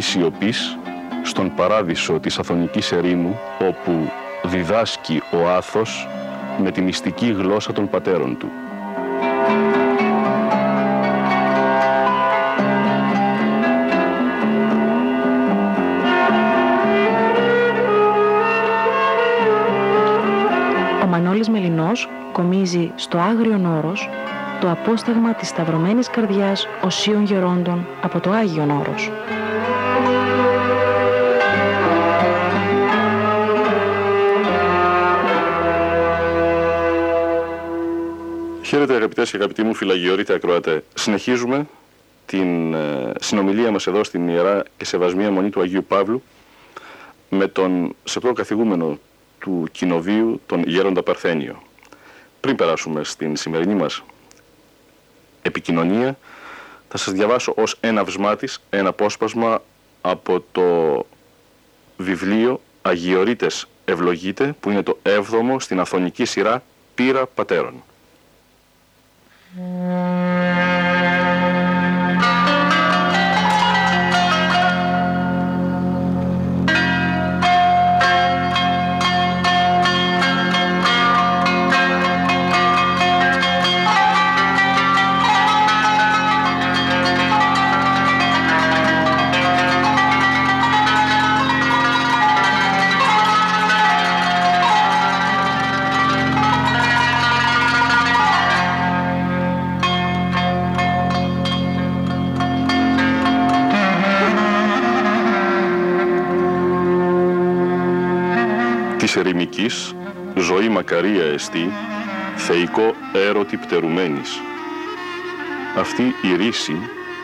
ζωής σιωπής στον παράδεισο της Αθωνικής ερήμου όπου διδάσκει ο Άθος με τη μυστική γλώσσα των πατέρων του. Ο Μανώλης Μελινός κομίζει στο Άγριον Όρος το απόσταγμα της σταυρωμένης καρδιάς οσίων γερόντων από το Άγιον Όρος. Αγαπητές και αγαπητοί μου φυλαγιορείτε ακροατέ. Συνεχίζουμε την ε, συνομιλία μας εδώ στην Ιερά και Σεβασμία Μονή του Αγίου Παύλου με τον σεπτό καθηγούμενο του κοινοβίου, τον Γέροντα Παρθένιο. Πριν περάσουμε στην σημερινή μας επικοινωνία, θα σας διαβάσω ως ένα της, ένα απόσπασμα από το βιβλίο Αγιορείτες Ευλογείτε, που είναι το 7ο στην Αθωνική σειρά Πύρα Πατέρων. Της ερημικής, ζωή μακαρία εστί, θεϊκό έρωτη πτερουμένης. Αυτή η ρίση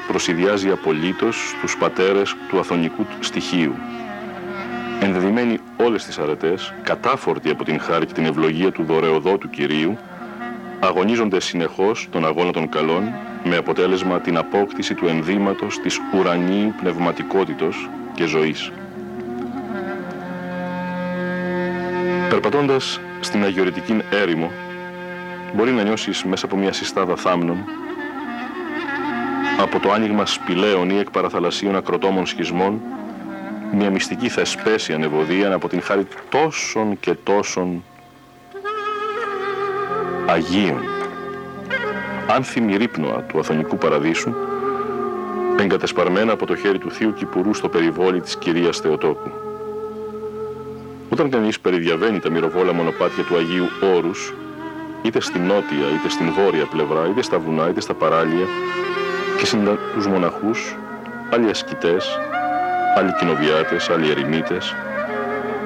προσυδειάζει απολύτως τους πατέρες του αθωνικού στοιχείου. Ενδεδειμένη όλες τις αρετές, κατάφορτη από την χάρη και την ευλογία του δωρεοδότου Κυρίου, αγωνίζονται συνεχώς τον αγώνα των καλών με αποτέλεσμα την απόκτηση του ενδύματος της ουρανίου πνευματικότητος και ζωής. Περπατώντας στην αγιορετική έρημο, μπορεί να νιώσεις μέσα από μια συστάδα θάμνων, από το άνοιγμα σπηλαίων ή εκπαραθαλασσίων ακροτόμων σχισμών, μια μυστική θεσπέση ανεβοδία από την χάρη τόσων και τόσων Αγίων. Άνθιμη ρύπνοα του Αθωνικού Παραδείσου, εγκατεσπαρμένα από το χέρι του Θείου Κυπουρού στο περιβόλι της Κυρίας Θεοτόκου. Όταν κανείς περιδιαβαίνει τα μυροβόλα μονοπάτια του Αγίου Όρους, είτε στην νότια είτε στην βόρεια πλευρά, είτε στα βουνά είτε στα παράλια, και συναντά τους μοναχούς, άλλοι ασκητές, άλλοι κοινοβιάτες, άλλοι ερημίτες,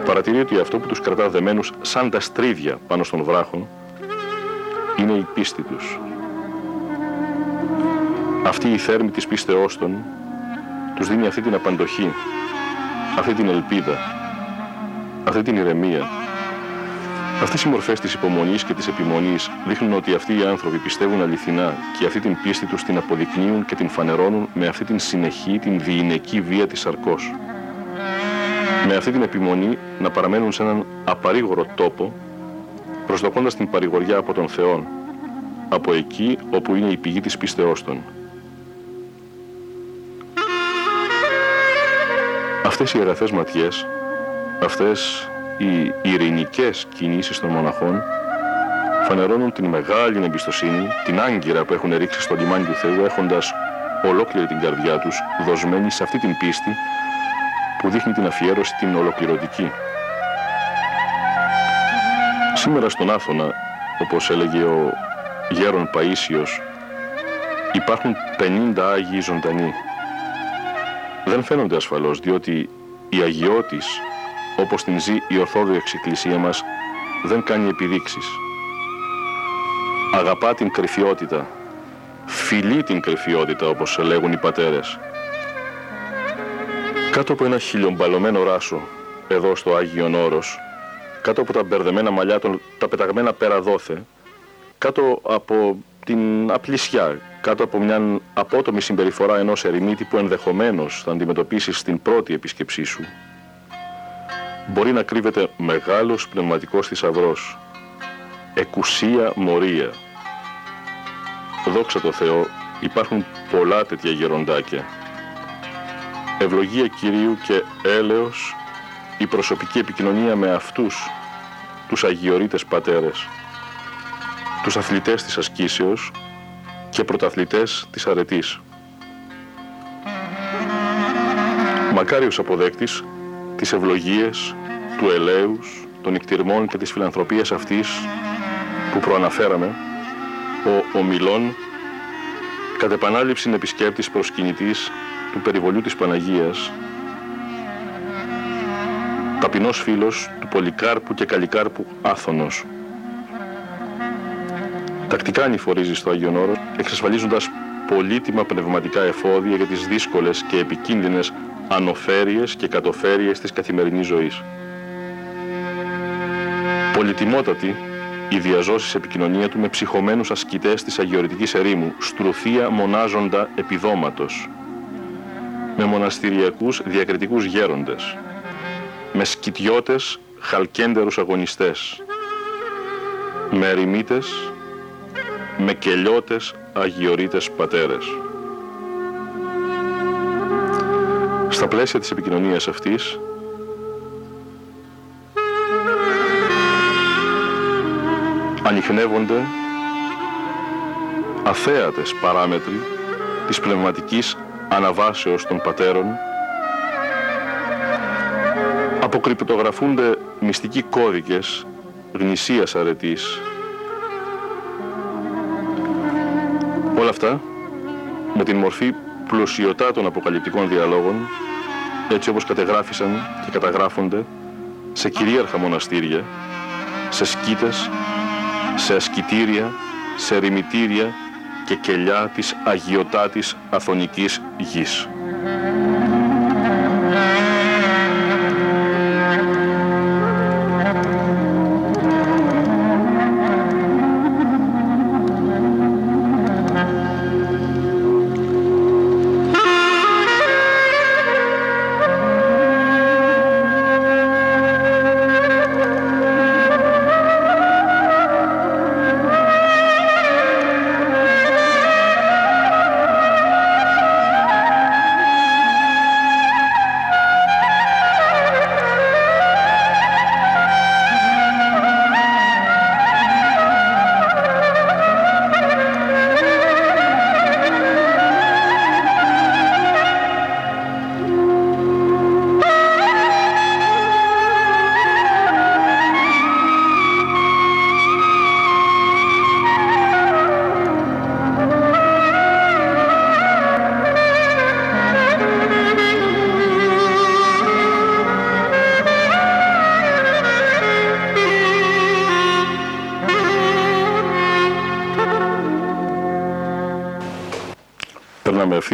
παρατηρεί ότι αυτό που τους κρατά δεμένους σαν τα στρίδια πάνω στον βράχο, είναι η πίστη τους. Αυτή η θέρμη της πίστεώς των τους δίνει αυτή την απαντοχή, αυτή την ελπίδα, αυτή την ηρεμία. Αυτές οι μορφές της υπομονής και της επιμονής δείχνουν ότι αυτοί οι άνθρωποι πιστεύουν αληθινά και αυτή την πίστη τους την αποδεικνύουν και την φανερώνουν με αυτή την συνεχή, την διηνεκή βία της σαρκός. Με αυτή την επιμονή να παραμένουν σε έναν απαρήγορο τόπο, προσδοκώντας την παρηγοριά από τον Θεό, από εκεί όπου είναι η πηγή της πίστεώς των. Αυτές οι εραθές ματιές Αυτές οι ειρηνικές κινήσεις των μοναχών φανερώνουν την μεγάλη εμπιστοσύνη, την άγκυρα που έχουν ρίξει στο λιμάνι του Θεού έχοντας ολόκληρη την καρδιά τους δοσμένη σε αυτή την πίστη που δείχνει την αφιέρωση την ολοκληρωτική. Σήμερα στον Άθωνα, όπως έλεγε ο γέρον Παΐσιος, υπάρχουν 50 Άγιοι ζωντανοί. Δεν φαίνονται ασφαλώς, διότι η αγιώτης όπως την ζει η Ορθόδοξη Εκκλησία μας, δεν κάνει επιδείξεις. Αγαπά την κρυφιότητα, φιλεί την κρυφιότητα όπως λέγουν οι πατέρες. Κάτω από ένα χιλιομπαλωμένο ράσο, εδώ στο Άγιον Όρος, κάτω από τα μπερδεμένα μαλλιά των, τα πεταγμένα πέρα δόθε, κάτω από την απλησιά, κάτω από μια απότομη συμπεριφορά ενός ερημίτη που ενδεχομένως θα αντιμετωπίσεις στην πρώτη επίσκεψή σου, μπορεί να κρύβεται μεγάλος πνευματικός θησαυρός. Εκουσία μορία. Δόξα τω Θεώ, υπάρχουν πολλά τέτοια γεροντάκια. ευλογία Κυρίου και έλεος η προσωπική επικοινωνία με αυτούς τους αγιορείτες πατέρες, τους αθλητές της ασκήσεως και πρωταθλητές της αρετής. Μακάριος αποδέκτης τις ευλογίες του ελέους, των νικτυρμών και της φιλανθρωπίας αυτής που προαναφέραμε, ο ομιλών κατ' επανάληψη επισκέπτης προσκυνητής του περιβολιού της Παναγίας, ταπεινός φίλος του Πολυκάρπου και Καλικάρπου Άθωνος. Τακτικά ανηφορίζει στο Άγιον Όρος, εξασφαλίζοντας πολύτιμα πνευματικά εφόδια για τις δύσκολες και επικίνδυνες ανοφέρειες και κατοφέρειες της καθημερινής ζωής. Πολυτιμότατη η διαζώσεις επικοινωνία του με ψυχωμένους ασκητές της αγιορητικής ερήμου, στρουθία μονάζοντα επιδόματος, με μοναστηριακούς διακριτικούς γέροντες, με σκητιώτες χαλκέντερους αγωνιστές, με ερημίτες, με κελιώτες αγιορείτες πατέρες. Στα πλαίσια της επικοινωνίας αυτής, ανοιχνεύονται αθέατες παράμετροι της πνευματικής αναβάσεως των πατέρων αποκρυπτογραφούνται μυστικοί κώδικες γνησίας αρετής. Όλα αυτά με την μορφή πλουσιωτά αποκαλυπτικών διαλόγων έτσι όπως κατεγράφησαν και καταγράφονται σε κυρίαρχα μοναστήρια σε σκήτες σε ασκητήρια, σε ρημητήρια και κελιά της αγιωτάτης αθωνικής γης.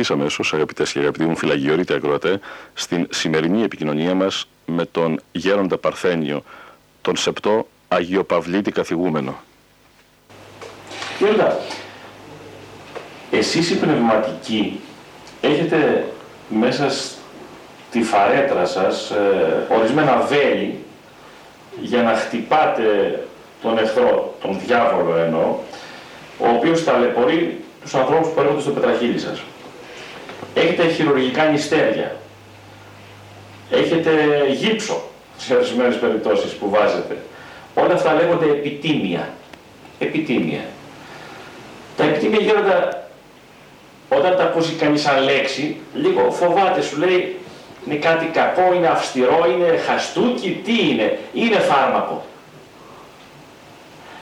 Ευθύ αμέσω, αγαπητές και αγαπητοί μου φυλαγιορείτε ακροατές, στην σημερινή επικοινωνία μας με τον Γέροντα Παρθένιο, τον Σεπτό Αγιοπαυλίτη καθηγούμενο. Γέροντα, εσείς οι πνευματικοί έχετε μέσα στη φαρέτρα σας ε, ορισμένα βέλη για να χτυπάτε τον εχθρό, τον διάβολο εννοώ, ο οποίος ταλαιπωρεί τους ανθρώπους που έρχονται στο πετραχύλι σας έχετε χειρουργικά νηστέρια, έχετε γύψο σε ορισμένες περιπτώσεις που βάζετε. Όλα αυτά λέγονται επιτίμια. Επιτίμια. Τα επιτίμια γίνονται όταν τα ακούσει κανείς σαν λέξη, λίγο φοβάται, σου λέει είναι κάτι κακό, είναι αυστηρό, είναι χαστούκι, τι είναι, είναι φάρμακο.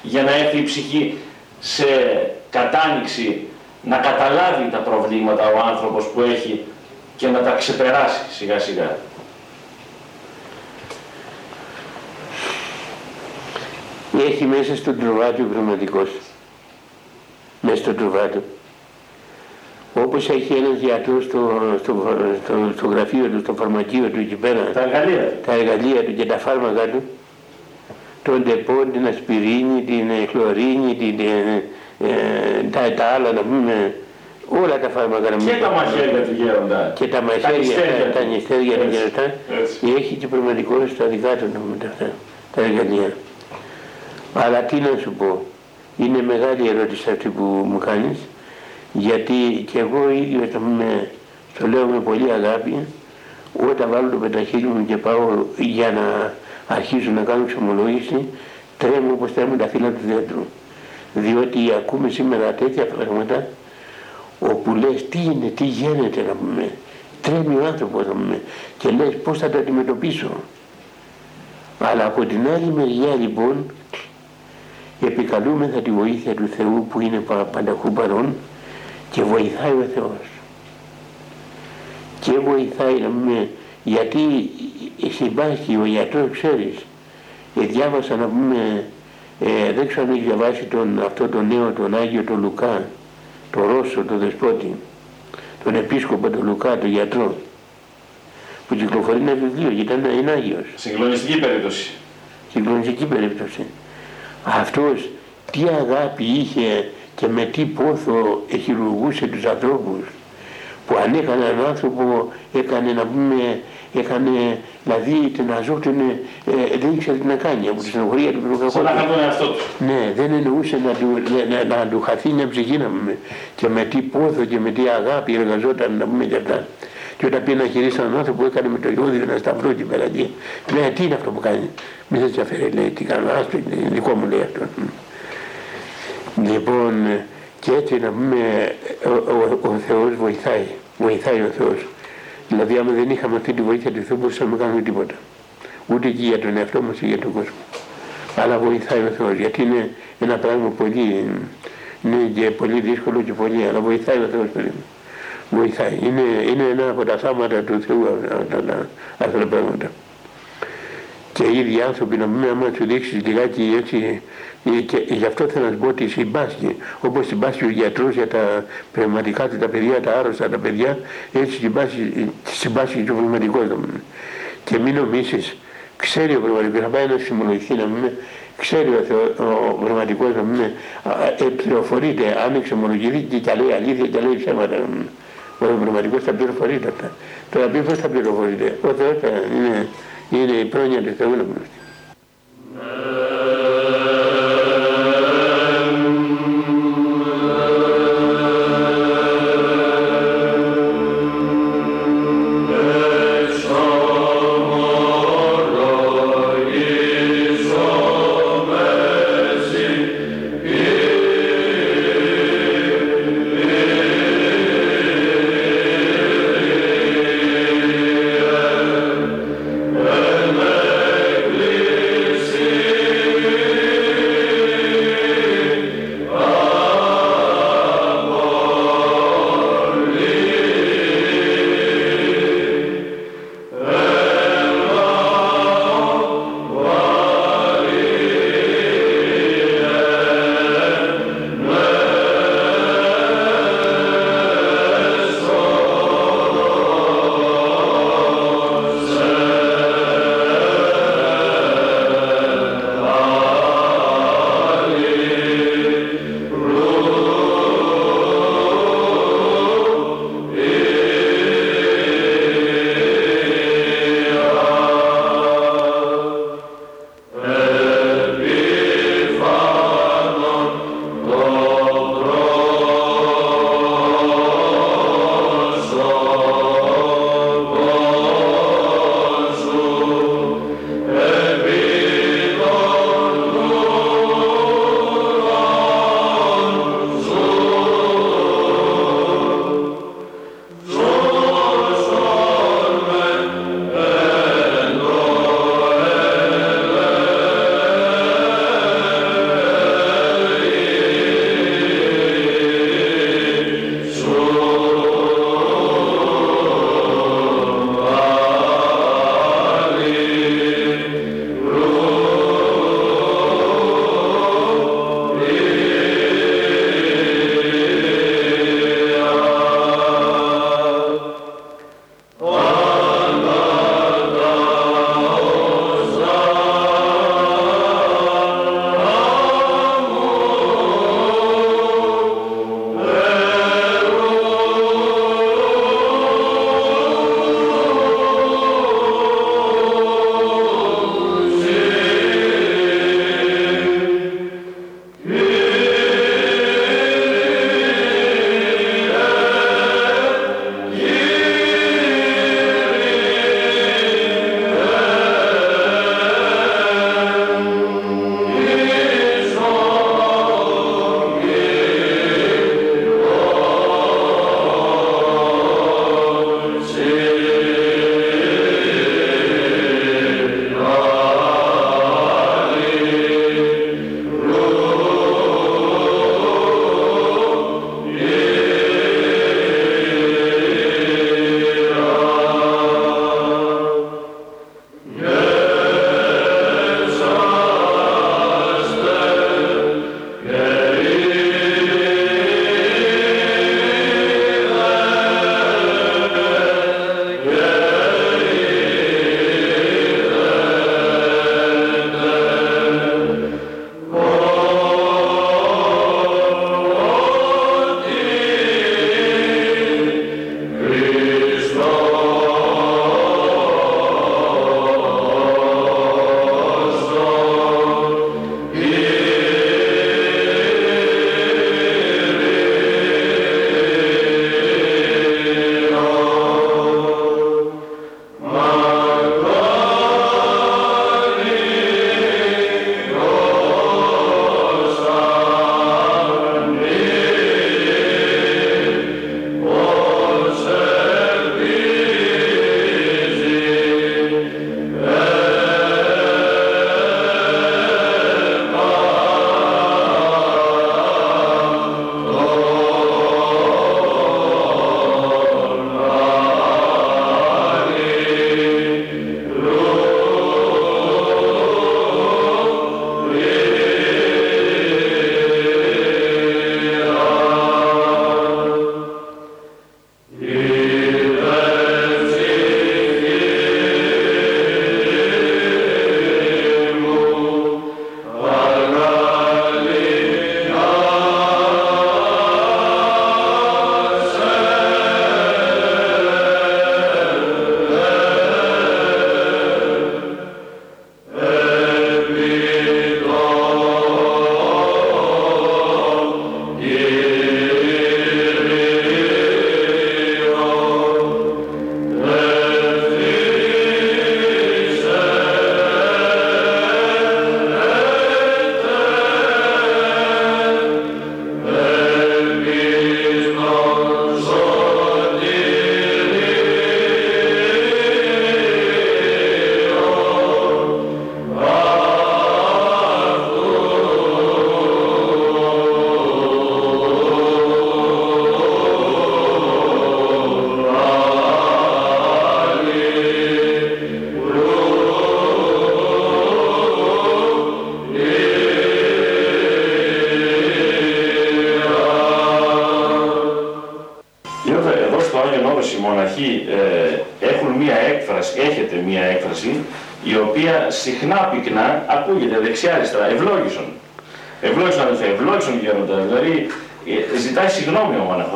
Για να έρθει η ψυχή σε κατάνοιξη να καταλάβει τα προβλήματα ο άνθρωπος που έχει και να τα ξεπεράσει σιγά σιγά. Έχει μέσα στον τροβάτιο πραγματικός. Μέσα στον τροβάτιο. Όπως έχει ένας γιατρός στο, στο, στο, στο, γραφείο του, στο φαρμακείο του εκεί πέρα. Τα εργαλεία. Τα εργαλεία του και τα φάρμακα του. Τον τεπών, την ασπιρίνη, την χλωρίνη, την, ε, τα, τα άλλα να πούμε όλα τα φάρμακα να Και τα μαχαίρια του γέροντα. Και τα μαχαίρια, τα, τα νηστέρια του γέροντα. Έχει και πραγματικότητα στα δικά του να αυτά, τα εργαλεία. Αλλά τι να σου πω, είναι μεγάλη ερώτηση αυτή που μου κάνεις, γιατί και εγώ ίδιος το, με, το λέω με πολύ αγάπη, όταν βάλω το πεταχύλι μου και πάω για να αρχίσω να κάνω ξεμολόγηση, τρέμω όπως τρέμουν τα φύλλα του δέντρου. Διότι ακούμε σήμερα τέτοια πράγματα όπου λες τι είναι, τι γίνεται να πούμε. Τρέμει ο άνθρωπος να πούμε και λες πώς θα το αντιμετωπίσω. Αλλά από την άλλη μεριά λοιπόν επικαλούμεθα τη βοήθεια του Θεού που είναι πανταχού παρόν και βοηθάει ο Θεός. Και βοηθάει να πούμε γιατί συμπάσχει ο γιατρός ξέρεις ε, διάβασα να πούμε ε, δεν ξέρω αν έχει διαβάσει τον, αυτό τον νέο τον Άγιο τον Λουκά τον Ρώσο τον Δεσπότη τον Επίσκοπο τον Λουκά τον γιατρό που κυκλοφορεί ένα βιβλίο γιατί ήταν, είναι Άγιος. Συγκλονιστική περίπτωση. Συγκλονιστική περίπτωση. Αυτός τι αγάπη είχε και με τι πόθο χειρουργούσε τους ανθρώπους που αν έκανε έναν άνθρωπο έκανε να πούμε έκανε δηλαδή την αζότη ε, δεν ήξερε τι να κάνει από τη στενοχωρία του Σαν να τον εαυτό του. Ναι, δεν εννοούσε να του, να, να του χαθεί μια ψυχή να πούμε και με τι πόθο και με τι αγάπη εργαζόταν να πούμε και αυτά. Και όταν πήγε να χειρίσει έναν άνθρωπο έκανε με το ιόδιο ένα σταυρό και πέρα εκεί. Λέει τι είναι αυτό που κάνει; Μη σε τσαφέρει λέει τι κάνω άστο είναι δικό μου λέει αυτό. Λοιπόν και έτσι να πούμε ο, ο, ο Θεός βοηθάει. Βοηθάει ο Θεός. Δηλαδή άμα δεν είχαμε αυτή τη βοήθεια του Θεού μπορούσαμε να κάνουμε τίποτα. Ούτε και για τον εαυτό μας ή για τον κόσμο. Αλλά βοηθάει ο Θεός γιατί είναι ένα πράγμα πολύ, είναι και πολύ δύσκολο και πολύ, αλλά βοηθάει ο Θεός παιδί μου. Βοηθάει. Είναι, είναι ένα από τα θάματα του Θεού αυτά τα πράγματα. Και οι ίδιοι άνθρωποι να μην άμα σου δείξεις λιγάκι έτσι ε, και γι' αυτό θέλω να σου πω ότι συμπάσχει όπως συμπάσχει ο γιατρός για τα πνευματικά του τα παιδιά, τα άρρωστα τα παιδιά έτσι συμπάσχει, συμπάσχει και ο πνευματικός και μην νομίσεις ξέρει ο πνευματικός θα πάει να συμμολογηθεί να μην ξέρει ο, Θεό, ο πνευματικός να μην ε, πληροφορείται αν εξομολογηθεί και, και λέει αλήθεια και λέει ψέματα. Ο πνευματικός θα πληροφορείται αυτά. Τώρα πει πώς θα πληροφορείται; Ο Θεός είναι, είναι η πρόνοια του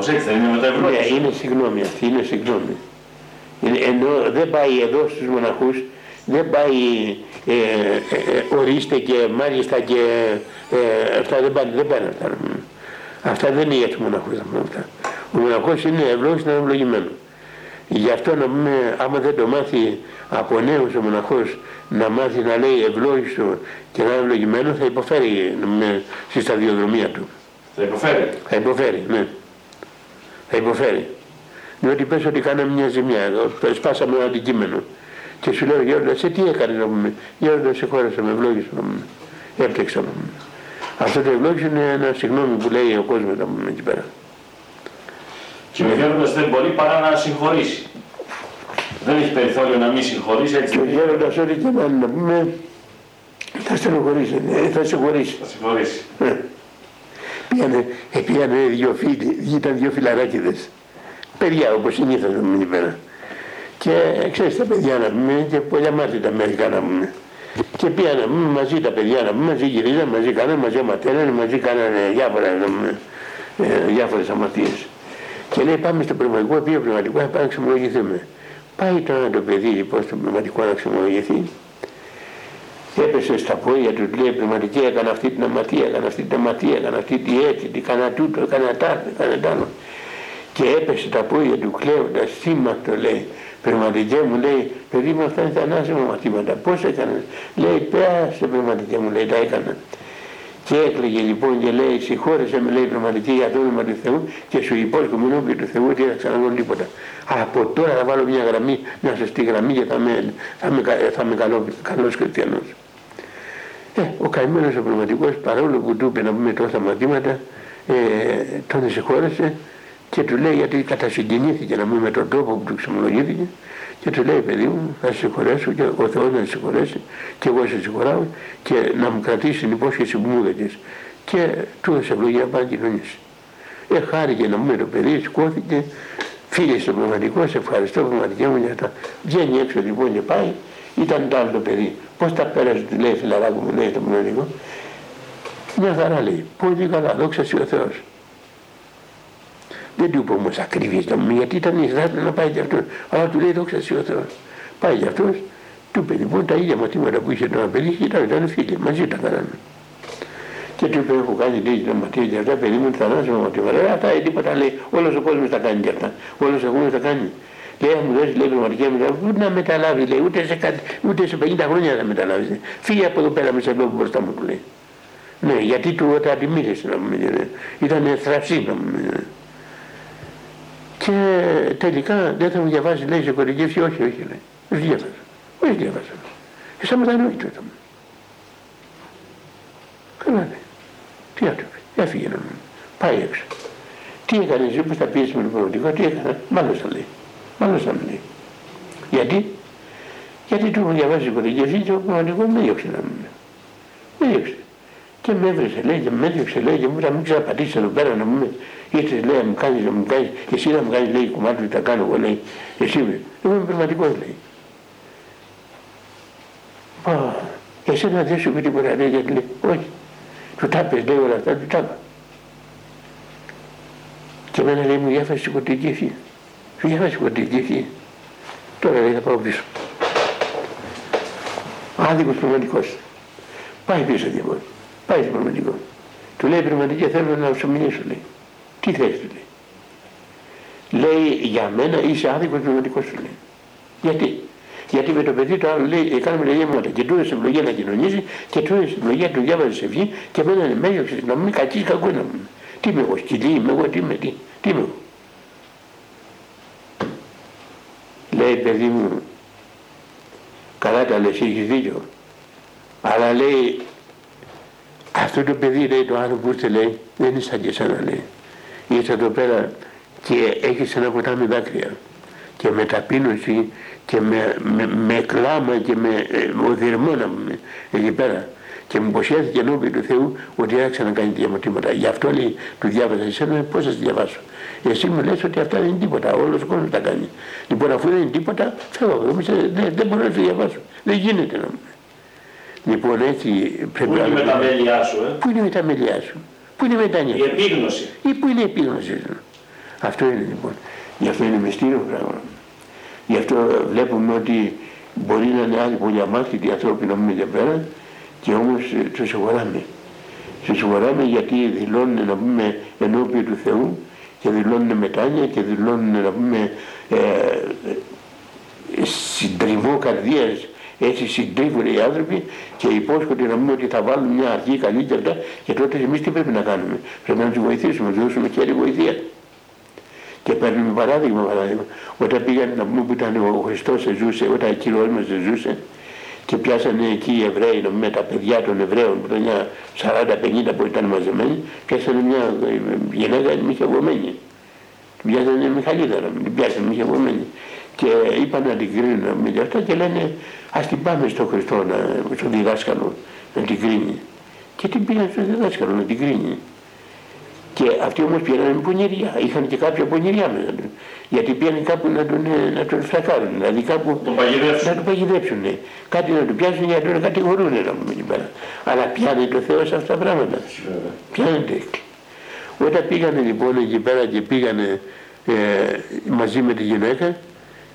συγγνώμη ο μοναχός, έτσι δεν είναι με το ευλόγησον. Ναι, είναι συγγνώμη αυτή, είναι συγγνώμη. Ενώ δεν πάει εδώ στους μοναχούς, δεν πάει ε, ε, ε, ορίστε και μάλιστα και ε, αυτά δεν πάνε, δεν πάνε αυτά. Αυτά δεν είναι για τους μοναχούς αυτά. Ο μοναχός είναι ευλόγης, είναι ευλογημένος. Γι' αυτό να πούμε, άμα δεν το μάθει από νέος ο μοναχός να μάθει να λέει ευλόγησο και να είναι ευλογημένος θα υποφέρει με, στη σταδιοδρομία του. Θα υποφέρει. Θα υποφέρει, ναι. Θα υποφέρει. Διότι πες ότι κάναμε μια ζημιά, σπάσαμε ένα αντικείμενο. Και σου λέω Γέροντα, σε τι έκανες να πούμε; Γέροντα, σε χώρασα, με ευλόγησε να πούμε. Έπτεξα να πούμε. Αυτό το ευλόγησε είναι ένα συγγνώμη που λέει ο κόσμος να πούμε εκεί πέρα. Και ο Γέροντας δεν μπορεί παρά να συγχωρήσει. Δεν έχει περιθώριο να μην συγχωρήσει έτσι. Και ο Γέροντας ό,τι και να να πούμε θα στενοχωρήσει, ε, θα συγχωρήσει. Θα συγχωρήσει. Ε. Πήγανε, ε, πήγανε δυο φίλοι, ήταν δυο φιλαράκιδες. Παιδιά όπως συνήθως να πούμε εκεί πέρα. Και ξέρεις τα παιδιά να πούμε και πολλά μάτια μερικά να πούμε. Και πήγανε μαζί τα παιδιά να πούμε, μαζί γυρίζανε, μαζί κάνανε, μαζί ματέρανε, μαζί κάνανε διάφορα, ε, διάφορες αμαρτίες. Και λέει πάμε στο πνευματικό οποίο πνευματικό θα πάμε να ξεμολογηθούμε. Πάει τώρα το παιδί λοιπόν στο πνευματικό να ξεμολογηθεί. Έπεσε στα πόδια του, λέει πνευματική έκανα αυτή την αματία, έκανα αυτή την αματία, έκανα αυτή τη έτσι, τι έκανα τούτο, έκανα τάρτο, έκανα τ' Και έπεσε τα πόδια του κλαίοντας, θύματο λέει, πνευματικέ μου λέει, παιδί μου αυτά είναι θανάσιμα μαθήματα, πώς έκανες, λέει πέρασε πνευματικέ μου λέει, τα έκανα. Και έκλαιγε λοιπόν και λέει συγχώρεσε με λέει πνευματική για το όνομα του Θεού και σου υπόσχομαι ενώπιον του Θεού ότι δεν θα ξαναδώ τίποτα. Από τώρα θα βάλω μια γραμμή, μια σωστή γραμμή και θα είμαι, θα είμαι, θα είμαι καλό, καλός χριστιανός. Ε, ο καημένος ο πνευματικός παρόλο που του είπε να πούμε τόσα μαθήματα ε, τον συγχώρεσε και του λέει γιατί κατασυγκινήθηκε να πούμε με τον τρόπο που του ξεμολογήθηκε και του λέει παιδί μου θα σε συγχωρέσω και ο Θεός να σε συγχωρέσει και εγώ σε συγχωράω και να μου κρατήσει την υπόσχεση που μου έδωσες και του έδωσε ευλογία να πάει κοινωνήσει. Ε, χάρηκε να πούμε το παιδί, σηκώθηκε, φύγε στο πνευματικό, σε ευχαριστώ πνευματικέ μου για τα. Βγαίνει έξω λοιπόν και πάει, ήταν το άλλο το παιδί. Πώς τα πέρασε, του λέει φιλαράκου μου, λέει το πνευματικό. Μια χαρά λέει, πολύ καλά, δόξα ο Θεός. Δεν του είπε όμως ακριβής να μου γιατί ήταν Ισραήλ να πάει και αυτός. Αλλά του λέει δόξα ο Θεός. Πάει και αυτός, του είπε λοιπόν τα ίδια μαθήματα που είχε το ένα παιδί και ήταν, ήταν φίλοι, μαζί τα κάνανε. Και του είπε έχω κάνει λέει τα μαθήματα και αυτά, παιδί μου θανάσιμα μαθήματα. Λέει αυτά, ε, τίποτα λέει, όλος ο κόσμος τα κάνει και αυτά. Όλος ο κόσμος τα κάνει. Λέει, μου δώσει λέει πνευματική μεταλάβει, ούτε να μεταλάβεις, λέει, ούτε σε, ούτε σε 50 χρόνια να μεταλάβεις. Φύγει από εδώ πέρα με σε λόγο μπροστά μου, λέει. Ναι, γιατί του όταν αντιμήθησε να μου Ήταν θρασί να μου και τελικά δεν θα μου διαβάζει, λέει, σε κορυφή, όχι, όχι, λέει. Δεν διάβαζα. Όχι διάβαζα. Και σαν μετανόητο ήταν. Καλά λέει. Τι να του πει. Έφυγε να μου. Πάει έξω. Τι έκανε εσύ που θα πίεσε με το προβλητικό, τι έκανα. Μάλλον θα λέει. Μάλλον θα λέει. Γιατί; Γιατί του έχω διαβάσει κορυφή και ο προβλητικό με διώξε να μου. Με διώξε. Και με έβρισε λέει και με έδιωξε λέει και μου να μην ξαναπατήσεις εδώ πέρα να μου ήρθες λέει να μου κάνεις, να μου κάνεις, εσύ να μου κάνεις λέει κομμάτι που τα κάνω εγώ λέει, εσύ με, εγώ είμαι πνευματικός λέει. Μα, εσύ να δεν σου πει τίποτα λέει γιατί λέει, όχι, του τα πες λέει όλα αυτά, του τα είπα. Και εμένα λέει μου διάφασε σηκωτική ευχή, σου διάφασε σηκωτική ευχή. Τώρα λέει θα πάω πίσω. Άδικος πνευματικός. Πάει πίσω λοιπόν. Πάει στο πνευματικό. Του λέει πνευματική θέλω να σου μιλήσω λέει. Τι θες του λέει. Λέει για μένα είσαι άδικος πνευματικός σου λέει. Γιατί; Γιατί με το παιδί το άλλο λέει, κάνουμε λέγε και του έδωσε ευλογία να κοινωνήσει και του έδωσε ευλογία του διάβαζε σε ευχή και εμένα είναι μέγιος να μην κακής κακό να μου. Τι είμαι εγώ, σκυλί είμαι εγώ, τι είμαι, τι, τι είμαι εγώ. Λέει παιδί μου, καλά τα λες, έχεις δίκιο. Αλλά λέει, αυτό το παιδί λέει το άλλο που ήρθε λέει, δεν είναι σαν και εσένα λέει ήρθε εδώ πέρα και έχεις ένα ποτάμι δάκρυα και με ταπείνωση και με, με, με κλάμα και με ε, οδυρμό εκεί πέρα και μου υποσχέθηκε ενώπιον του Θεού ότι δεν θα ξανακάνει διαμορφήματα. Γι' αυτό λέει, του διάβαζα εσένα, πώς θα διαβάσω. Εσύ μου λες ότι αυτά δεν είναι τίποτα, όλος ο κόσμος τα κάνει. Λοιπόν, αφού δεν είναι τίποτα, φεύγω. Δεν, δεν μπορώ να το διαβάσω. Δεν γίνεται να μου. Λοιπόν, έτσι πρέπει να. Πού είναι η μεταμέλειά σου, ε; Πού είναι η μεταμέλειά σου; Πού είναι η μετάνοια. Η επίγνωση. Ή πού είναι η επίγνωση σου. Αυτό είναι λοιπόν. Γι' αυτό είναι μυστήριο πράγμα. Γι' αυτό βλέπουμε ότι μπορεί να είναι άλλοι πολύ αμάστητοι ανθρώποι να μην εδώ πέρα και όμως ε, τους συγχωράμε. Τους συγχωράμε γιατί δηλώνουν να πούμε ενώπιον του Θεού και δηλώνουν μετάνοια και δηλώνουν να πούμε ε, ε, συντριβό καρδίας έτσι συντρίβουν οι άνθρωποι και υπόσχονται να πούμε ότι θα βάλουν μια αρχή καλή και αυτά και τότε εμείς τι πρέπει να κάνουμε; Πρέπει να τους βοηθήσουμε, να τους δώσουμε χέρι βοηθεία. Και παίρνουμε παράδειγμα, παράδειγμα. Όταν πήγαν να πούμε που ήταν ο Χριστός ζούσε, όταν ο Κύριος μας ζούσε και πιάσανε εκεί οι Εβραίοι με τα παιδιά των Εβραίων που ήταν 40-50 που ήταν μαζεμένοι, πιάσανε μια γυναίκα μοιχευωμένη. Πιάσανε Μιχαλίδα, την πιάσανε μοιχευωμένη. Και είπαν να την κρίνουν με αυτά και λένε ας την πάμε στον Χριστό, να, στον διδάσκαλο να την κρίνει. Και την πήγαν στον διδάσκαλο να την κρίνει. Και αυτοί όμως πήγαν με πονηριά, είχαν και κάποια πονηριά μέσα τους. Γιατί πήγαν κάπου να τον, να τον φλακάρουν, δηλαδή κάπου τον να τον παγιδεύσουν. Κάτι να τον πιάσουν για να τον κατηγορούν να πούμε εκεί πέρα. Αλλά πιάνει το Θεό σε αυτά τα πράγματα. Πιάνεται. Όταν πήγανε λοιπόν εκεί πέρα και πήγανε ε, μαζί με τη γυναίκα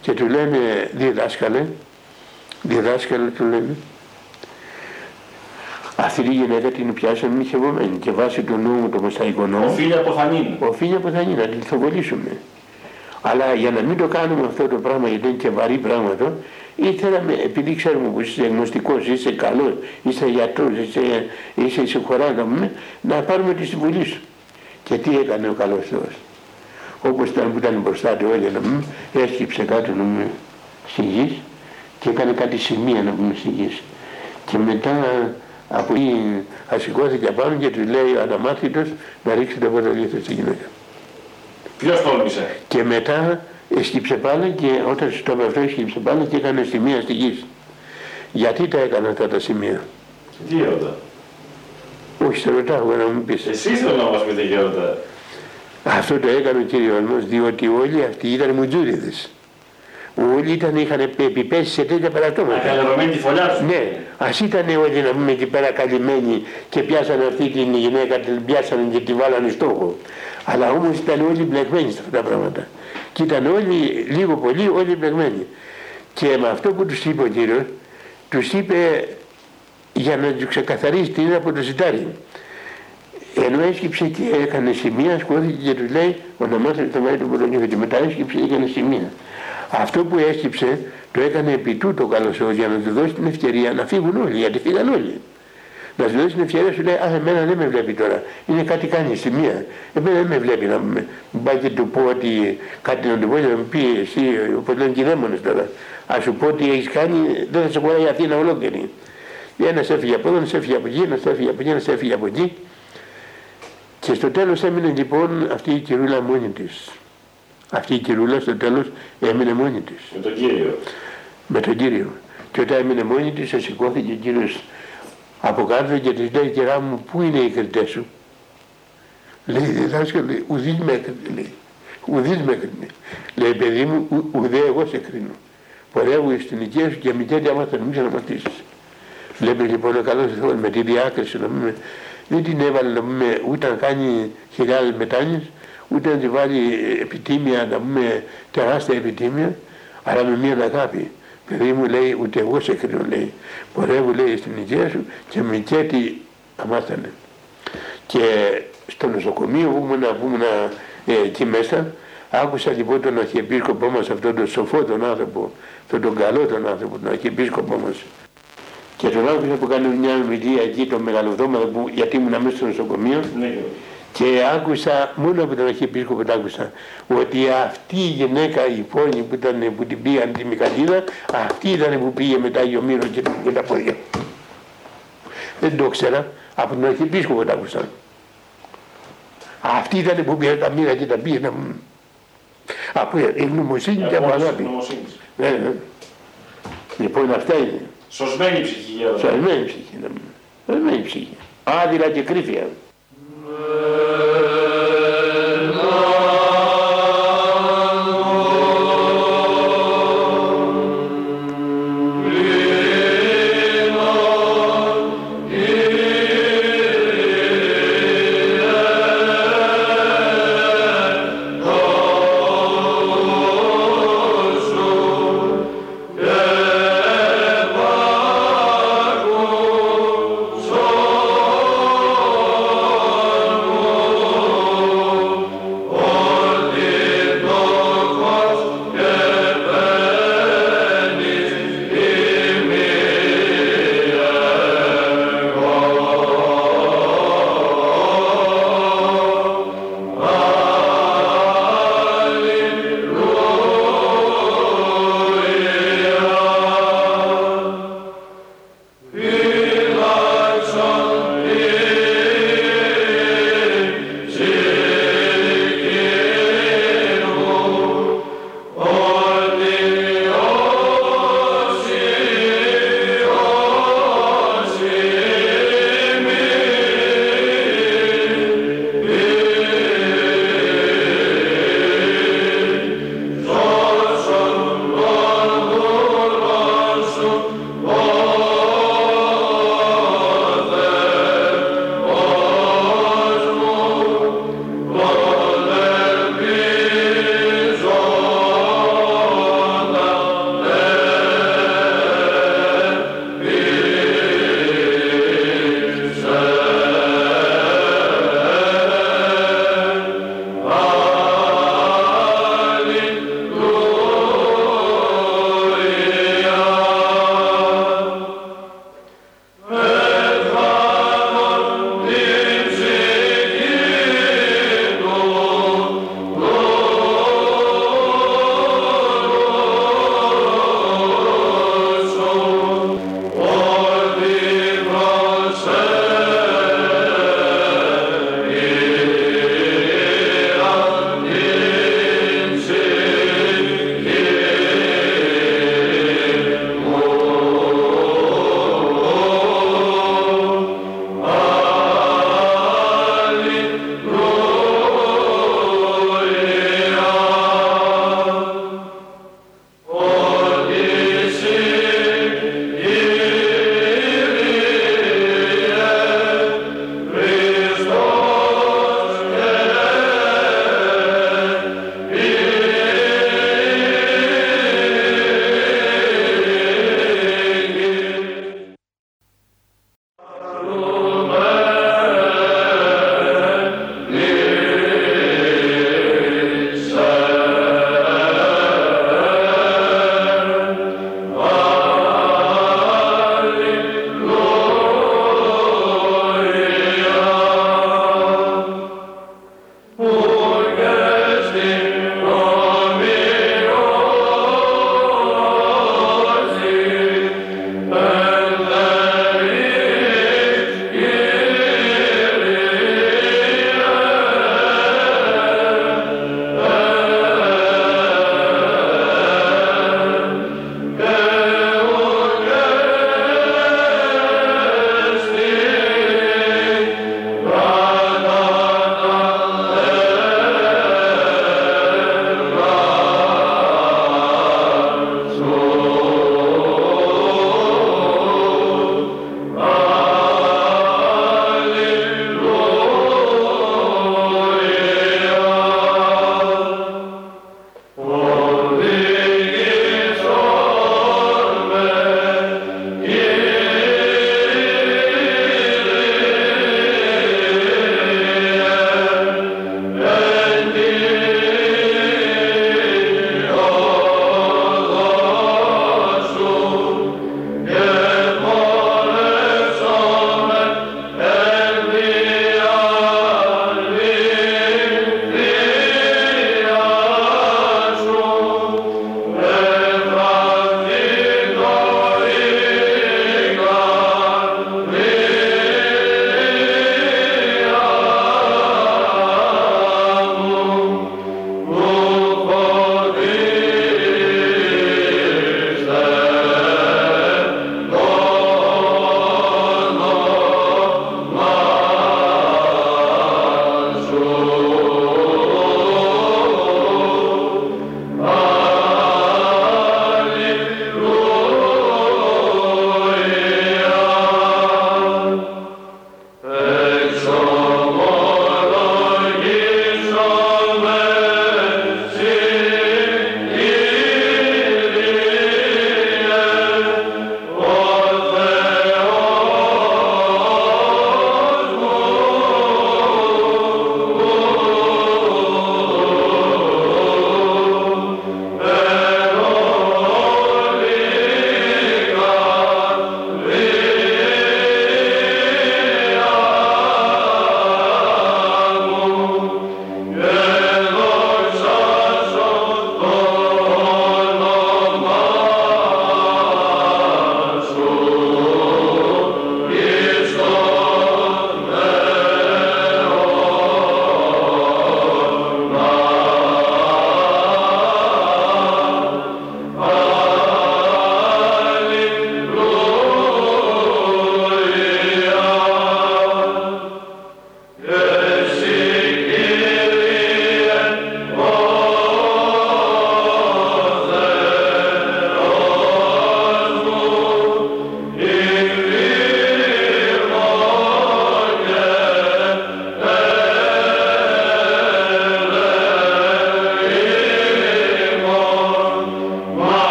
και του λένε διδάσκαλε, διδάσκαλε του λένε, αυτή η γυναίκα την πιάσαμε μοιχευωμένη και βάσει του νόμου του Μεσταϊκού νόμου. Οφείλει από θανήν. Οφείλει από θανήν, να την θοβολήσουμε. Αλλά για να μην το κάνουμε αυτό το πράγμα γιατί είναι και βαρύ πράγμα εδώ, ήθελαμε, επειδή ξέρουμε πως είσαι γνωστικός, είσαι καλός, είσαι γιατρός, είσαι, είσαι συγχωρά να πάρουμε τη συμβουλή σου. Και τι έκανε ο καλός Θεός. Όπως ήταν που ήταν μπροστά του όλοι να πούμε, έσκυψε κάτω να πούμε στη γη και έκανε κάτι σημεία να πούμε στη γη. Και μετά από εκεί ασηκώθηκε απάνω και του λέει ο αναμάθητος να ρίξει το φωτολίθο στη γυναίκα. Ποιος τόλμησε; Και μετά έσκυψε πάλι και όταν σου το αυτό έσκυψε πάλι και έκανε σημεία στη γη. Γιατί τα έκανε αυτά τα σημεία; Τι έρωτα. Όχι, σε ρωτάω να μου πεις. Εσείς θέλω να μας πείτε γέροντα. Αυτό το έκανε ο κύριος μας διότι όλοι αυτοί ήταν μουτζούριδες. Όλοι ήταν, είχαν επιπέσει σε τέτοια περατώματα. Ακαλερωμένη τη φωλιά σου. Ναι, ας ήταν όλοι να πούμε εκεί πέρα καλυμμένοι και πιάσανε αυτή την γυναίκα, την πιάσανε και τη βάλανε στόχο. Αλλά όμως ήταν όλοι μπλεγμένοι σε αυτά τα πράγματα. Και ήταν όλοι, λίγο πολύ, όλοι μπλεγμένοι. Και με αυτό που τους είπε ο κύριος, τους είπε για να τους ξεκαθαρίσει τι είναι από το ζητάρι. Ενώ έσκυψε και έκανε σημεία, σκόθηκε και τους λέει: Ονομάστε το μέρος του Πολωνίου. Και μετά έσκυψε και έκανε σημεία. Αυτό που έσκυψε το έκανε επί τούτο καλός για να του δώσει την ευκαιρία να φύγουν όλοι, γιατί φύγαν όλοι. Να σου δώσει την ευκαιρία σου λέει: Α, εμένα δεν με βλέπει τώρα. Είναι κάτι κάνει σημεία. Εμένα δεν με βλέπει να με πάει και του πω ότι κάτι να του πω, να μου πει εσύ, όπως λένε και οι τώρα. Α σου πω ότι έχεις κάνει, δεν θα σε χωράει η Αθήνα ολόκληρη. Ένας έφυγε από εδώ, ένας έφυγε από εκεί, ένας έφυγε από εκεί, ένας έφυγε από εκεί. Και στο τέλος έμεινε λοιπόν αυτή η κυρούλα μόνη της. Αυτή η κυρούλα στο τέλος έμεινε μόνη της. Με τον Κύριο. Με τον Κύριο. Και όταν έμεινε μόνη της, σηκώθηκε ο Κύριος από κάτω και της λέει κυρά μου πού είναι οι κριτές σου; Λέει διδάσκαλε ουδής με έκρινε λέει. Ουδής με έκρινε. Λέει παιδί μου ου, ουδέ εγώ σε κρίνω. Πορεύω στην οικία σου και μη τέτοια μάθα να μην ξαναμαθήσεις. Βλέπεις λοιπόν ο καλός Θεός με τη διάκριση να μην δεν την έβαλε να πούμε, ούτε να κάνει χιλιάδες μετάνοιες, ούτε να τη βάλει επιτίμια, να πούμε τεράστια επιτίμια, αλλά με μία αγάπη. Παιδί μου λέει, ούτε εγώ σε κρίνω λέει. Πορεύω λέει στην υγεία σου και με κέτη αμάθανε. Και στο νοσοκομείο που ήμουν, που ήμουν ε, εκεί μέσα, άκουσα λοιπόν τον αρχιεπίσκοπό μας, αυτόν τον σοφό τον άνθρωπο, αυτόν τον καλό τον άνθρωπο, τον αρχιεπίσκοπό μας, και τον άκουσα που κάνει μια ομιλία εκεί το μεγαλοδόματο που, γιατί ήμουν μέσα στο νοσοκομείο ναι. Και άκουσα, μόνο από τον αρχιεπίσκοπο το άκουσα, ότι αυτή η γυναίκα η πόλη που, ήταν, που την πήγαν τη Μικαλίδα, αυτή ήταν που πήγε μετά η Ομήρο και, και τα πόδια. Δεν το ήξερα, από τον αρχιεπίσκοπο το άκουσα. Αυτή ήταν που πήγε τα μοίρα και τα πήγαινα. Από η γνωμοσύνη και από αγάπη. Ναι, ναι. Λοιπόν αυτά είναι. Σωσμένη ψυχή, Γέροντα. Σωσμένη ψυχή, ναι. Δεν είναι ψυχή. Άδειλα και κρύφια.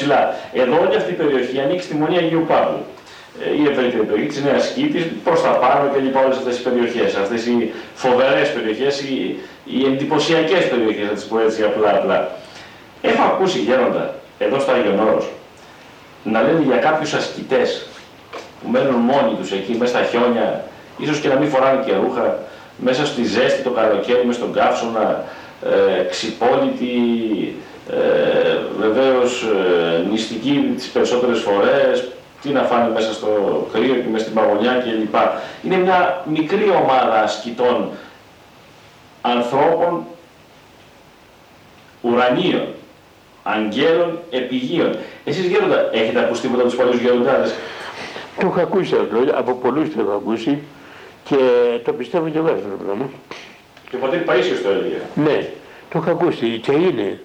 Ψηλά. Εδώ όλη αυτή η περιοχή ανήκει στη Μονή Αγίου Παύλου. Ε, η ευρύτερη περιοχή της Νέας Κήτης, προς τα πάνω και λοιπά όλες αυτές οι περιοχές, αυτές οι φοβερές περιοχές, οι, οι εντυπωσιακές περιοχές, να τις πω έτσι απλά απλά. Έχω ακούσει γέροντα, εδώ στο Άγιον Όρος, να λένε για κάποιους ασκητές που μένουν μόνοι τους εκεί, μέσα στα χιόνια, ίσως και να μην φοράνε και ρούχα, μέσα στη ζέστη το καλοκαίρι, μες στον καύσωνα, ε, ξυπόλυτη, ε, βεβαίως ε, νηστική τις περισσότερες φορές, τι να φάνε μέσα στο κρύο και μέσα στην παγωνιά κλπ. Είναι μια μικρή ομάδα ασκητών ανθρώπων ουρανίων, αγγέλων, επιγείων. Εσείς γέροντα, έχετε ακούσει τίποτα από τους παλιούς γεροντάδες. Το έχω ακούσει αυτό, από πολλούς το έχω ακούσει και το πιστεύω και εγώ αυτό το πράγμα. Και ο πατήρ Παΐσιος το έλεγε. Ναι, το έχω ακούσει και είναι.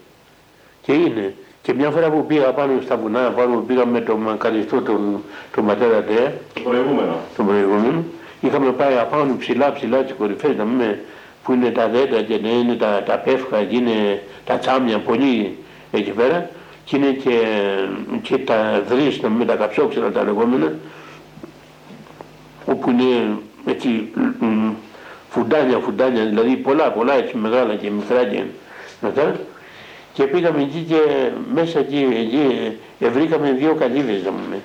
Και είναι. Και μια φορά που πήγα πάνω στα βουνά, πάνω που πήγαμε με τον μακαριστό τον, τον πατέρα Τέα, Το προηγούμενο. τον προηγούμενο, είχαμε πάει απάνω ψηλά ψηλά τις κορυφές, να πούμε, που είναι τα δέντρα και να είναι τα, τα πεύκα και είναι τα τσάμια πολύ εκεί πέρα και είναι και, και τα δρύς, να πούμε, τα καψόξερα τα λεγόμενα, όπου είναι έτσι μ, φουντάνια, φουντάνια, δηλαδή πολλά, πολλά έτσι μεγάλα και μικρά και μετά. Και πήγαμε εκεί και μέσα εκεί, εκεί ε, βρήκαμε δύο καλύβες να πούμε.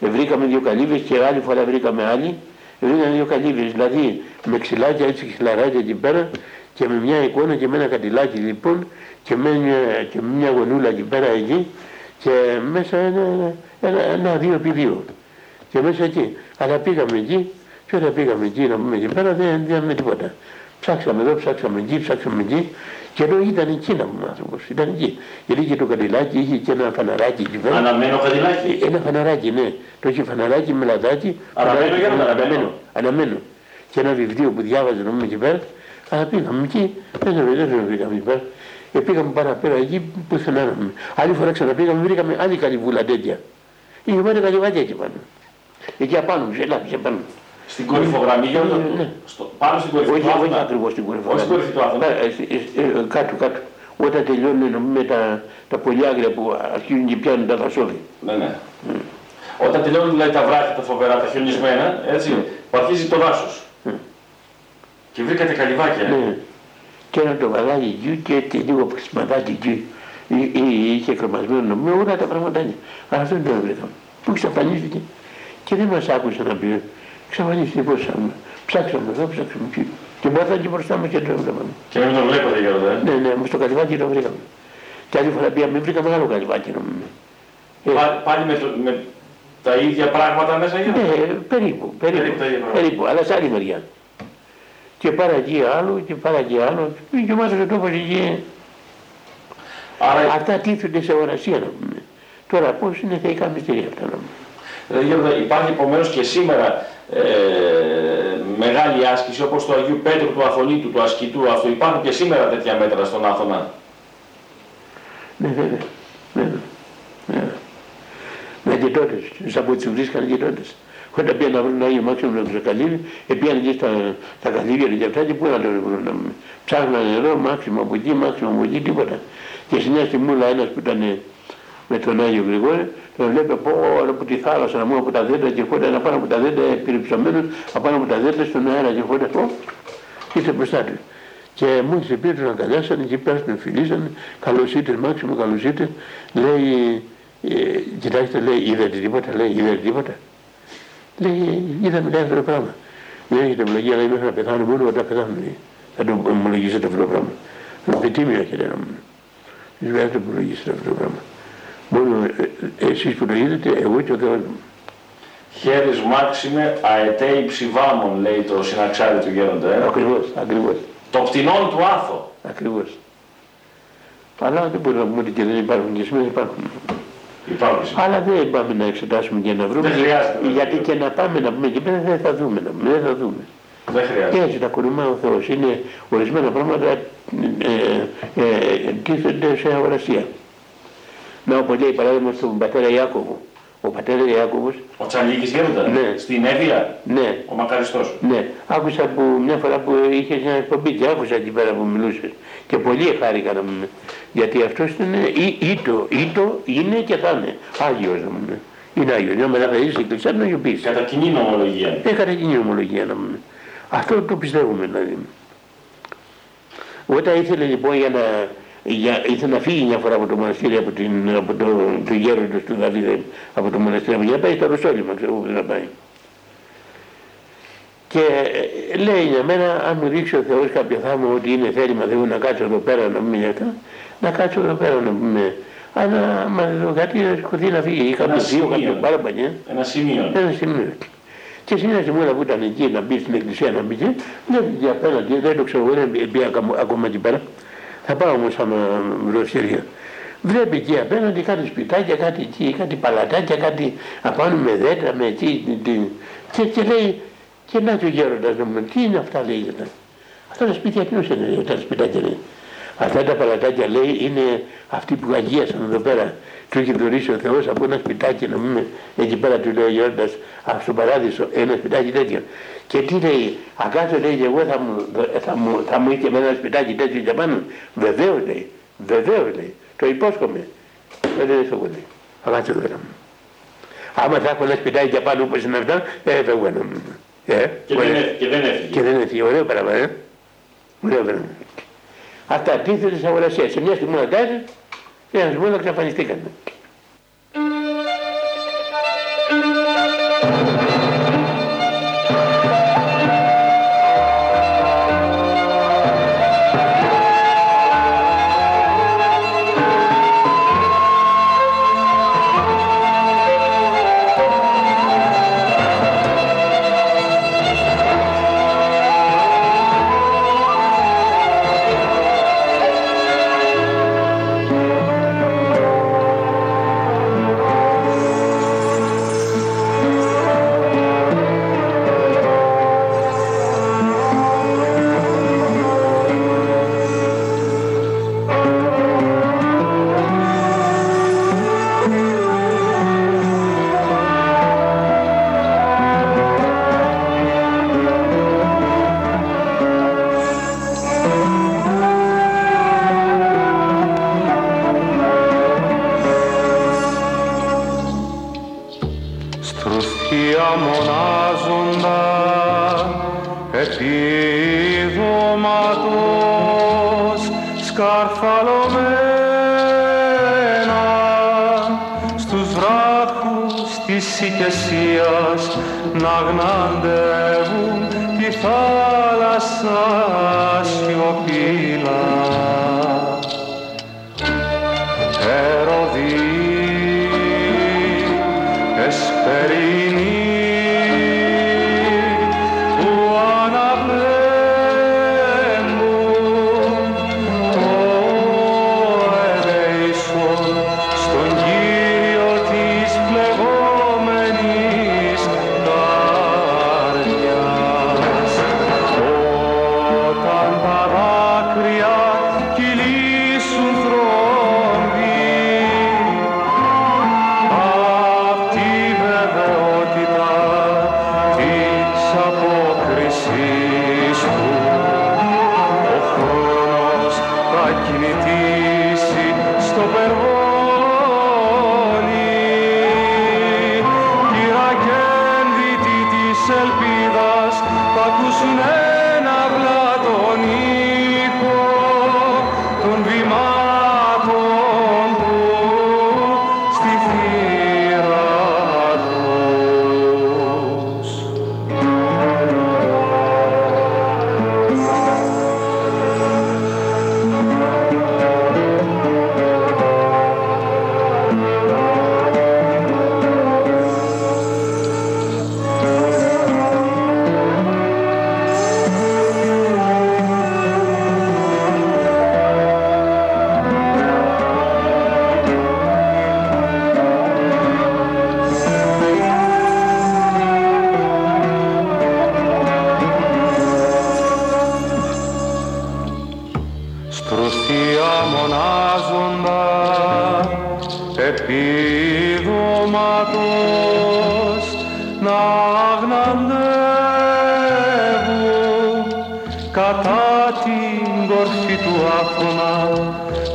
Ε, βρήκαμε δύο καλύβες και άλλη φορά βρήκαμε άλλη. Ε, βρήκαμε δύο καλύβες, δηλαδή με ξυλάκια έτσι χιλαράκια εκεί πέρα και με μια εικόνα και με ένα καντιλάκι λοιπόν και με μια, και με μια γονούλα εκεί πέρα εκεί και μέσα ένα, ένα, ένα δύο επί δύο. Και μέσα εκεί. Αλλά πήγαμε εκεί και όταν πήγαμε εκεί να πούμε εκεί πέρα δεν είδαμε τίποτα. Ψάξαμε εδώ, ψάξαμε εκεί, ψάξαμε εκεί και εδώ ήταν εκεί να πούμε άνθρωπος, ήταν εκεί. Γιατί είχε το καντιλάκι, είχε και ένα φαναράκι εκεί πέρα. Αναμένο καδιλάκι. Ένα φαναράκι, ναι. Το είχε φαναράκι με λαδάκι. Αναμένο φαναράκι, για να ναι, αναμένο. Αναμένο. Και ένα βιβλίο που διάβαζε να πούμε εκεί πέρα. Αλλά πήγαμε εκεί, δεν το δεν το βρήκαμε εκεί πέρα. Και πήγαμε παραπέρα εκεί πουθενά να πούμε. Άλλη φορά ξαναπήγαμε, βρήκαμε άλλη καλυβούλα τέτοια. Είχε πάρει καλυβάκια εκεί πάνω. Εκεί απάνω, ψηλά, πάνω. Στην κορυφογραμμή γέροντα. Ναι, ναι. στο- Πάνω στην κορυφή Όχι, του όχι Άθωνα. ακριβώς στην κορυφή. Όχι στην κορυφή του Άθωνα. Ε, ε, ε, Κάτω, κάτω. Όταν τελειώνουν με τα, τα πολυάγρια που αρχίζουν και πιάνουν τα δασόδη. Ναι, ναι. Όταν τελειώνουν δηλαδή τα βράχια τα φοβερά, τα χιονισμένα, έτσι, που αρχίζει το δάσος. Και βρήκατε καλυβάκια. ε. Ναι. Και ένα το βαλάκι εκεί και, και λίγο ξυματάκι εκεί. Ή- ή- Είχε κρεμασμένο με όλα τα πραγματάκια. Αλλά αυτό δεν το βρήκαμε. Που εξαφανίστηκε. Και δεν μας άκουσε να πει. Εξαφανίστηκε πώς σαν. Ψάξαμε εδώ, ψάξαμε εκεί. Και μπορούσαμε και μπροστά μας και το έβλεπαμε. Και να μην το βλέπατε γέροντα. ε. Ναι, ναι, όμως το καλυβάκι το βρήκαμε. Και άλλη φορά πήγαμε, βρήκαμε άλλο καλυβάκι νομίζουμε. Ε, Πάλι, πάλι με, το, με τα ίδια πράγματα μέσα γέροντα. Ναι, περίπου, περίπου, Περίπου τα ίδια πράγματα. περίπου, αλλά σε άλλη μεριά. Και πάρα εκεί άλλο και πάρα εκεί άλλο. Και μας ο τόπος εκεί. Άρα, Αυτά τίθενται σε ορασία να πούμε. Τώρα πώς είναι θεϊκά μυστήρια αυτά να πούμε. δηλαδή, γέροντα, υπάρχει επομένως και σήμερα ε, μεγάλη άσκηση όπως του Αγίου Πέτρου, του Αθωνίτου, του Ασκητού αυτού. Υπάρχουν και σήμερα τέτοια μέτρα στον Άθωνα. Ναι, βέβαια. βέβαια. βέβαια. Με αντιτότες, σαν που τους βρίσκαν αντιτότες. Όταν πήγαν να βρουν Άγιο Μάξιμο με το καλύβι, πήγαν εκεί στα, στα καλύβια και αυτά και πού να το βρουν να πούμε. Ψάχνανε εδώ, Μάξιμο από εκεί, Μάξιμο από εκεί, τίποτα. Και στην στη Μούλα ένας που ήταν με τον Άγιο Γρηγόρη, τον βλέπει από όλα από τη θάλασσα, να μου από τα δέντρα και φώτα, να πάνω από τα δέντρα περιψωμένος, απάνω από τα δέντρα στον αέρα και φώτα, ω, ήρθε μπροστά του. Και μόλις πήρε τον αγκαλιάσανε και πέρασαν, τον φιλήσανε, καλώς ήρθες Μάξιμο, καλώς ήρθες. Λέει, ε, κοιτάξτε, λέει, είδατε τίποτα, λέει, είδατε τίποτα. Λέει, είδαμε λέει αυτό το πράγμα. Δεν έχετε ευλογία, λέει, μέχρι να πεθάνω, μόνο όταν πεθάνω, λέει. Θα το ομολογήσετε αυτό το πράγμα. Θα πει τίμιο έχετε να μου. Δεν θα το ομολογήσετε αυτό το πράγμα. Μόνο ε, ε, εσείς που το είδατε, εγώ και ο Θεός μου. Χέρις Μάξιμε αετέη ψηβάμων, λέει το συναξάρι του γέροντα. Ε. Ακριβώς, ακριβώς, Το πτηνόν του Άθο. ακριβώς. Αλλά δεν μπορούμε να πούμε ότι και δεν υπάρχουν και σήμερα υπάρχουν. Υπάρχουν σήμερα. Αλλά δεν πάμε να εξετάσουμε και να βρούμε. Δεν χρειάζεται. Γιατί και να πάμε να πούμε και πέρα δεν θα δούμε, να πούμε, δεν θα δούμε. Δεν Και χρειάζεται. έτσι τα κονομά ο Θεός. Είναι ορισμένα πράγματα ε, ε, τίθενται σε αγορασία. Να όπως λέει παράδειγμα στον πατέρα Ιάκωβο, ο πατέρας Ιάκωβος. Ο Τσαλίκης γέροντα. Ναι. Στην Εύβοια; Ναι. Ο Μακαριστός. Ναι, άκουσα που μια φορά που είχες μια εκπομπή και άκουσα εκεί πέρα που μιλούσες. Και πολύ χάρηκα να μου Γιατί αυτός είναι ή, ήτο, ήτο είναι και θα είναι. Άγιος να μου Είναι Άγιος. Μια μέρα θα είσαι εκκλησιά να αγιοποιήσει. Κατά κοινή νομολογία. Ε, κατά κοινή νομολογία να μου Αυτό το πιστεύουμε δηλαδή. Όταν ήθελε λοιπόν για να, για, ήθελε να φύγει μια φορά από το μοναστήρι από, την, από το, το γέροντο του Δαβίδ από το μοναστήρι για να πάει στο Ρωσόλυμα ξέρω που να πάει. Και ε, λέει για μένα αν μου δείξει ο Θεός κάποιο θαύμα ότι είναι θέλημα Θεού να κάτσω εδώ πέρα να μην αυτά, να κάτσω εδώ πέρα να πούμε αλλά μα κάτι να σηκωθεί να φύγει ή κάποιος δύο, κάποιος πάρα παλιά. Ένα σημείο. Ένα σημείο. Και συνέχεια στη μόνα που ήταν εκεί να μπει στην εκκλησία να μπει και βλέπει απέναντι, δεν το ξέρω, δεν μπει ακόμα εκεί πέρα. Θα πάω όμως άμα Ρωσία. Βλέπει εκεί απέναντι κάτι σπιτάκια, κάτι εκεί, κάτι παλατάκια, κάτι απάνω με δέντρα, με εκεί. Και, και λέει, και να και ο γέροντας να μου τι είναι αυτά λέει. Αυτά τα σπίτια ποιος είναι, τα σπιτάκια λέει. Αυτά τα παλατάκια λέει είναι αυτοί που αγίασαν εδώ πέρα. Του έχει δωρήσει ο Θεός από ένα σπιτάκι να μην εκεί πέρα του λέει ο Γέροντας στον παράδεισο ένα σπιτάκι τέτοιο. Και τι λέει, ακάτω λέει και εγώ θα μου, θα μου, θα μου είχε με ένα σπιτάκι τέτοιο για πάνω. Βεβαίως λέει, βεβαίως λέει, το υπόσχομαι. Δεν είναι στο πολύ. Ακάτω εδώ μου. Άμα θα έχω ένα σπιτάκι για πάνω όπως είναι αυτά, ε, φεύγω ένα μου. Ε, και, δεν, και δεν έφυγε. Και δεν έφυγε, ωραίο πράγμα, ε. Ωραίο πράγμα. Αυτά αντίθετες αγορασίες. Σε μια στιγμή να τάζει και ένας μόνο εξαφανιστήκανε.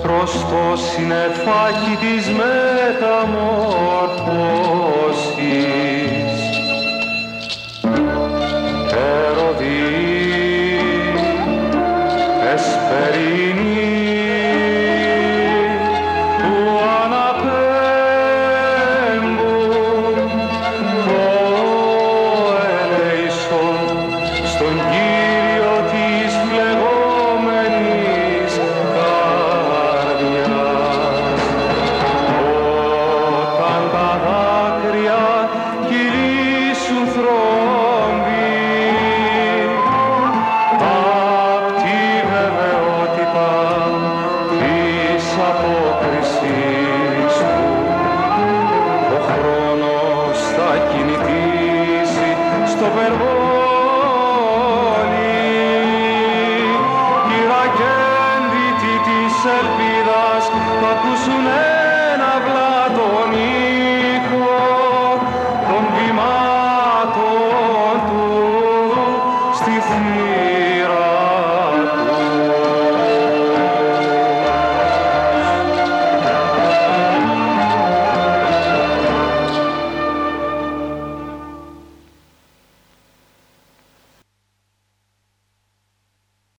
Προς το συννεφάκι της μεταμόρφωσης.